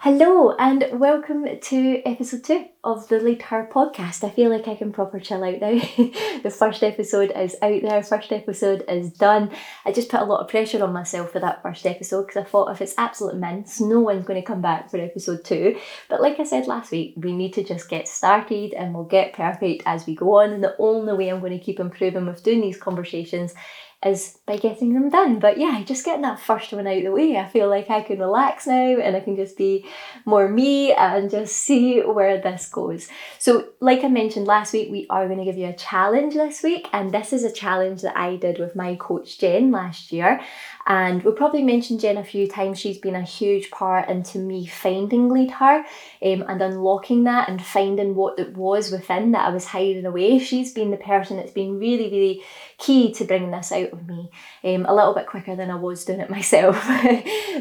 Hello and welcome to episode two of the Lead Her podcast. I feel like I can proper chill out now. the first episode is out there, first episode is done. I just put a lot of pressure on myself for that first episode because I thought if it's absolute mince, no one's going to come back for episode two. But like I said last week, we need to just get started and we'll get perfect as we go on. And the only way I'm going to keep improving with doing these conversations is by getting them done. But yeah, just getting that first one out of the way, I feel like I can relax now and I can just be more me and just see where this goes. So, like I mentioned last week, we are going to give you a challenge this week, and this is a challenge that I did with my coach Jen last year. And we'll probably mention Jen a few times. She's been a huge part into me finding Lead Her um, and unlocking that and finding what it was within that I was hiding away. She's been the person that's been really, really key to bringing this out of me um, a little bit quicker than I was doing it myself.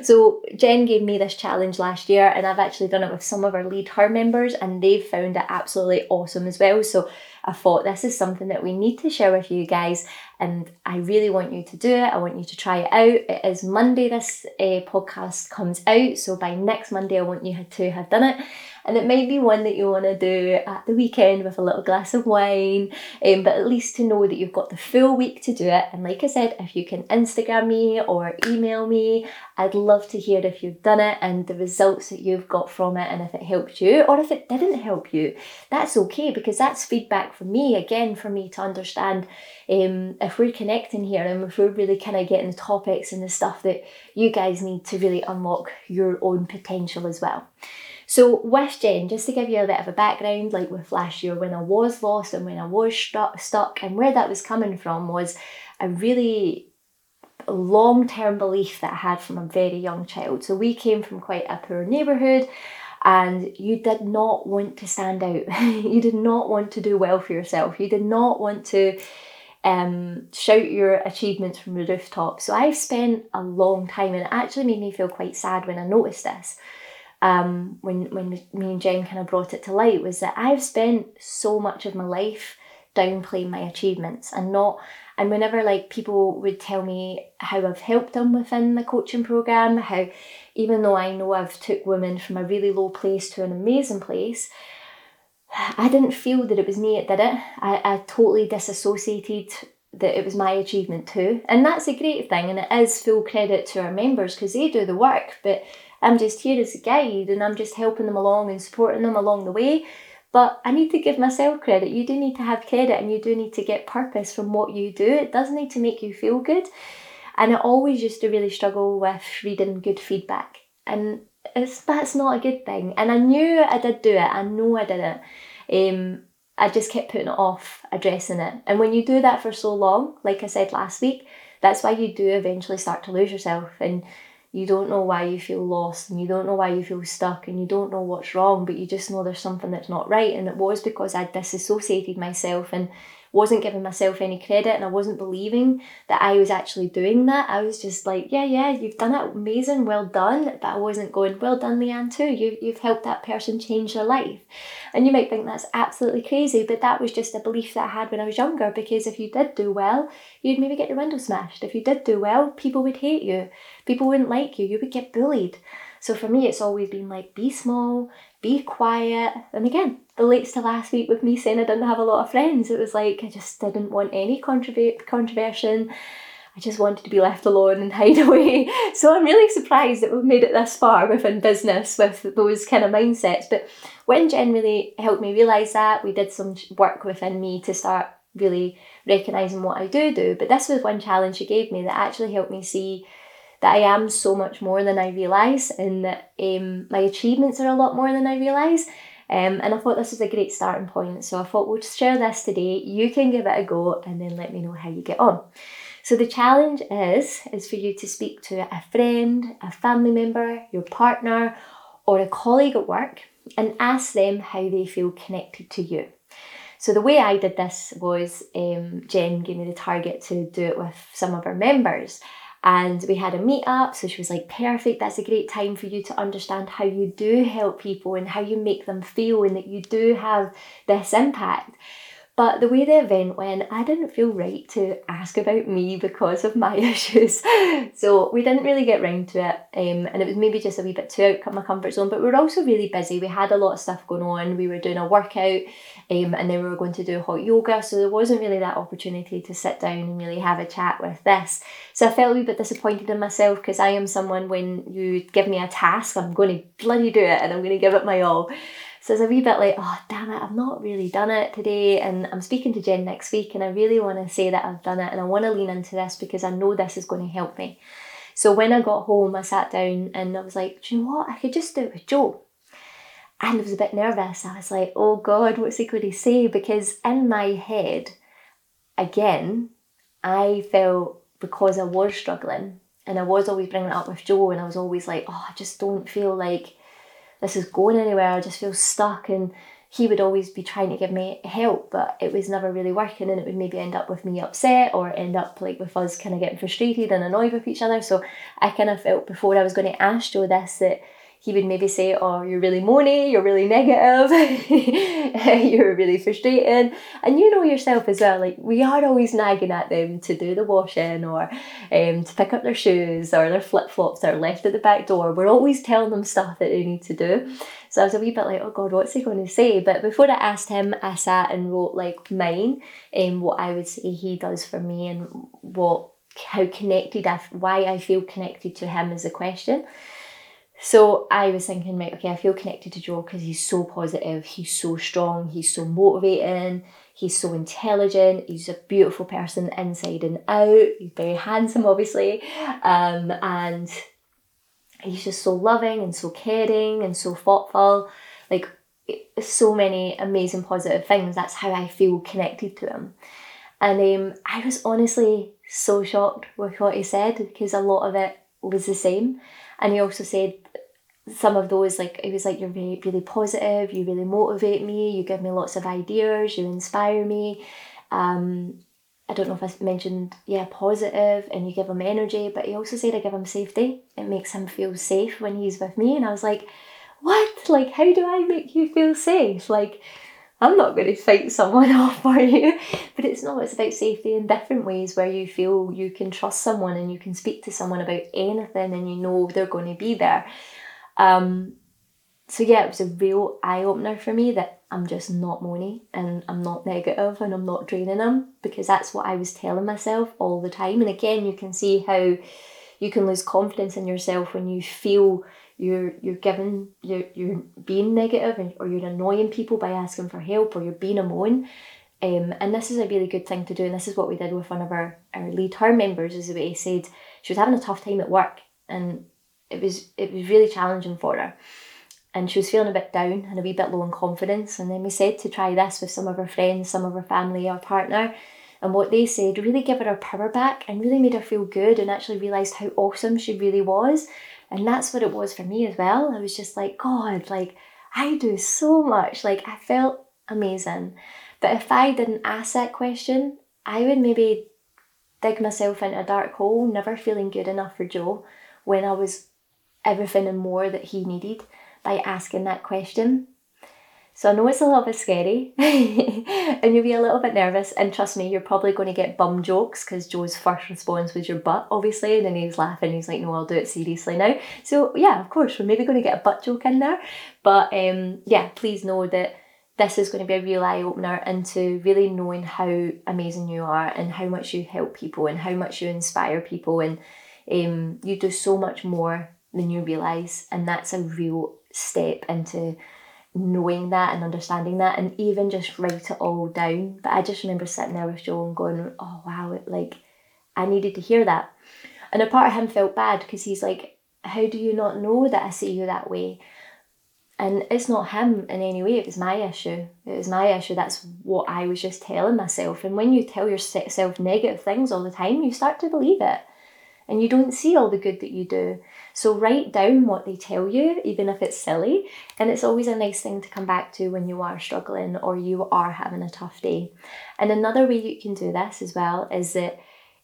so Jen gave me this challenge last year and I've actually done it with some of our Lead Her members and they've found it absolutely awesome as well. So I thought this is something that we need to share with you guys, and I really want you to do it. I want you to try it out. It is Monday, this uh, podcast comes out, so by next Monday, I want you to have done it and it might be one that you want to do at the weekend with a little glass of wine, um, but at least to know that you've got the full week to do it. And like I said, if you can Instagram me or email me, I'd love to hear if you've done it and the results that you've got from it, and if it helped you or if it didn't help you. That's okay because that's feedback for me, again, for me to understand um, if we're connecting here and if we're really kind of getting the topics and the stuff that you guys need to really unlock your own potential as well. So with Jen, just to give you a bit of a background, like with last year when I was lost and when I was stuck, stuck, and where that was coming from was a really long term belief that I had from a very young child. So we came from quite a poor neighbourhood and you did not want to stand out. you did not want to do well for yourself. You did not want to um, shout your achievements from the rooftop. So I've spent a long time and it actually made me feel quite sad when I noticed this um, when when me and Jen kind of brought it to light was that I've spent so much of my life downplaying my achievements and not and whenever like people would tell me how I've helped them within the coaching program, how even though I know I've took women from a really low place to an amazing place, I didn't feel that it was me that did it. I, I totally disassociated that it was my achievement too. And that's a great thing and it is full credit to our members because they do the work. But I'm just here as a guide and I'm just helping them along and supporting them along the way. But I need to give myself credit. You do need to have credit and you do need to get purpose from what you do. It does need to make you feel good. And I always used to really struggle with reading good feedback. And it's that's not a good thing. And I knew I did do it. I know I did it. Um, I just kept putting it off addressing it. And when you do that for so long, like I said last week, that's why you do eventually start to lose yourself and you don't know why you feel lost and you don't know why you feel stuck and you don't know what's wrong, but you just know there's something that's not right. And it was because I disassociated myself and wasn't giving myself any credit and I wasn't believing that I was actually doing that. I was just like, yeah, yeah, you've done it amazing, well done. But I wasn't going, well done, Leanne, too. You, you've helped that person change their life. And you might think that's absolutely crazy, but that was just a belief that I had when I was younger because if you did do well, you'd maybe get your window smashed. If you did do well, people would hate you. People wouldn't like you. You would get bullied. So for me, it's always been like, be small, be quiet. And again, the relates to last week with me saying I didn't have a lot of friends. It was like I just didn't want any controver- controversy. I just wanted to be left alone and hide away. So I'm really surprised that we've made it this far within business with those kind of mindsets. But when Jen really helped me realise that, we did some work within me to start really recognising what I do do. But this was one challenge she gave me that actually helped me see that I am so much more than I realise and that um, my achievements are a lot more than I realise. Um, and I thought this was a great starting point. So I thought we'll share this today. You can give it a go and then let me know how you get on. So the challenge is is for you to speak to a friend, a family member, your partner, or a colleague at work and ask them how they feel connected to you. So the way I did this was um, Jen gave me the target to do it with some of our members and we had a meet up so she was like perfect that's a great time for you to understand how you do help people and how you make them feel and that you do have this impact But the way the event went, I didn't feel right to ask about me because of my issues. so we didn't really get round to it. Um, and it was maybe just a wee bit too out of my comfort zone. But we were also really busy. We had a lot of stuff going on. We were doing a workout um, and then we were going to do hot yoga. So there wasn't really that opportunity to sit down and really have a chat with this. So I felt a wee bit disappointed in myself because I am someone when you give me a task, I'm going to bloody do it and I'm going to give it my all. So it's a wee bit like, oh, damn it, I've not really done it today. And I'm speaking to Jen next week, and I really want to say that I've done it and I want to lean into this because I know this is going to help me. So when I got home, I sat down and I was like, do you know what? I could just do it with Joe. And I was a bit nervous. I was like, oh God, what's he going to say? Because in my head, again, I felt because I was struggling and I was always bringing it up with Joe, and I was always like, oh, I just don't feel like this is going anywhere. I just feel stuck. And he would always be trying to give me help, but it was never really working. And it would maybe end up with me upset or end up like with us kind of getting frustrated and annoyed with each other. So I kind of felt before I was going to ask Joe this that he would maybe say, Oh, you're really moany, you're really negative, you're really frustrating. And you know yourself as well, like we are always nagging at them to do the washing or um, to pick up their shoes or their flip flops that are left at the back door. We're always telling them stuff that they need to do. So I was a wee bit like, Oh God, what's he going to say? But before I asked him, I sat and wrote like mine and um, what I would say he does for me and what how connected I, why I feel connected to him is a question. So I was thinking, right, okay, I feel connected to Joe because he's so positive, he's so strong, he's so motivating, he's so intelligent, he's a beautiful person inside and out, he's very handsome, obviously, um, and he's just so loving and so caring and so thoughtful. Like, so many amazing positive things. That's how I feel connected to him. And um, I was honestly so shocked with what he said because a lot of it was the same. And he also said some of those like it was like you're really really positive you really motivate me you give me lots of ideas you inspire me. Um I don't know if I mentioned yeah positive and you give him energy but he also said I give him safety. It makes him feel safe when he's with me. And I was like what? Like how do I make you feel safe? Like I'm not going to fight someone off for you but it's not it's about safety in different ways where you feel you can trust someone and you can speak to someone about anything and you know they're going to be there um, so yeah, it was a real eye opener for me that I'm just not moany and I'm not negative and I'm not draining them because that's what I was telling myself all the time. And again, you can see how you can lose confidence in yourself when you feel you're you're giving you're you're being negative and, or you're annoying people by asking for help or you're being a moan. Um, and this is a really good thing to do, and this is what we did with one of our, our lead her members, is we said she was having a tough time at work and it was it was really challenging for her. And she was feeling a bit down and a wee bit low in confidence. And then we said to try this with some of her friends, some of her family, our partner. And what they said really gave her her power back and really made her feel good and actually realised how awesome she really was. And that's what it was for me as well. I was just like, God, like I do so much. Like I felt amazing. But if I didn't ask that question, I would maybe dig myself into a dark hole, never feeling good enough for Joe when I was everything and more that he needed by asking that question. So I know it's a little bit scary and you'll be a little bit nervous. And trust me, you're probably going to get bum jokes because Joe's first response was your butt, obviously. And then he was laughing. He's like, no, I'll do it seriously now. So yeah, of course, we're maybe going to get a butt joke in there. But um, yeah, please know that this is going to be a real eye opener into really knowing how amazing you are and how much you help people and how much you inspire people. And um, you do so much more than you realize and that's a real step into knowing that and understanding that and even just write it all down. But i just remember sitting there with joe and going oh wow like i needed to hear that. And a part of him felt bad because he's like how do you not know that i see you that way? And it's not him in any way it was my issue. It was my issue that's what i was just telling myself. And when you tell yourself negative things all the time you start to believe it and you don't see all the good that you do. So write down what they tell you, even if it's silly. And it's always a nice thing to come back to when you are struggling or you are having a tough day. And another way you can do this as well is that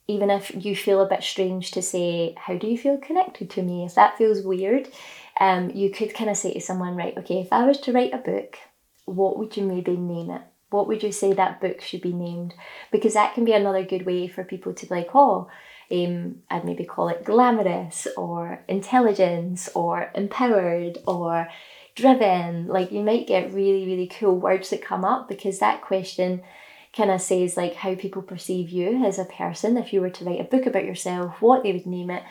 even if you feel a bit strange to say, How do you feel connected to me? If that feels weird, um, you could kind of say to someone, Right, okay, if I was to write a book, what would you maybe name it? What would you say that book should be named? Because that can be another good way for people to be like, oh, um, I'd maybe call it glamorous or intelligence or empowered or driven. Like you might get really, really cool words that come up because that question kind of says like how people perceive you as a person. If you were to write a book about yourself, what they would name it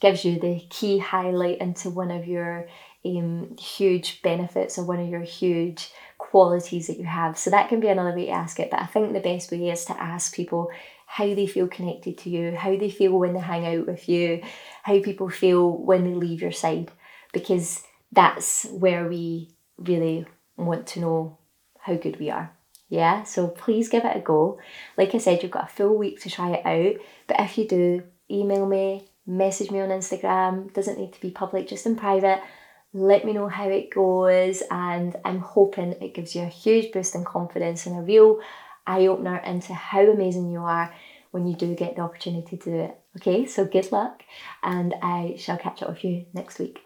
gives you the key highlight into one of your um, huge benefits or one of your huge qualities that you have. So that can be another way to ask it. But I think the best way is to ask people how they feel connected to you, how they feel when they hang out with you, how people feel when they leave your side, because that's where we really want to know how good we are. Yeah, so please give it a go. Like I said, you've got a full week to try it out, but if you do, email me, message me on Instagram, doesn't need to be public, just in private. Let me know how it goes, and I'm hoping it gives you a huge boost in confidence and a real eye opener into how amazing you are when you do get the opportunity to do it. Okay, so good luck, and I shall catch up with you next week.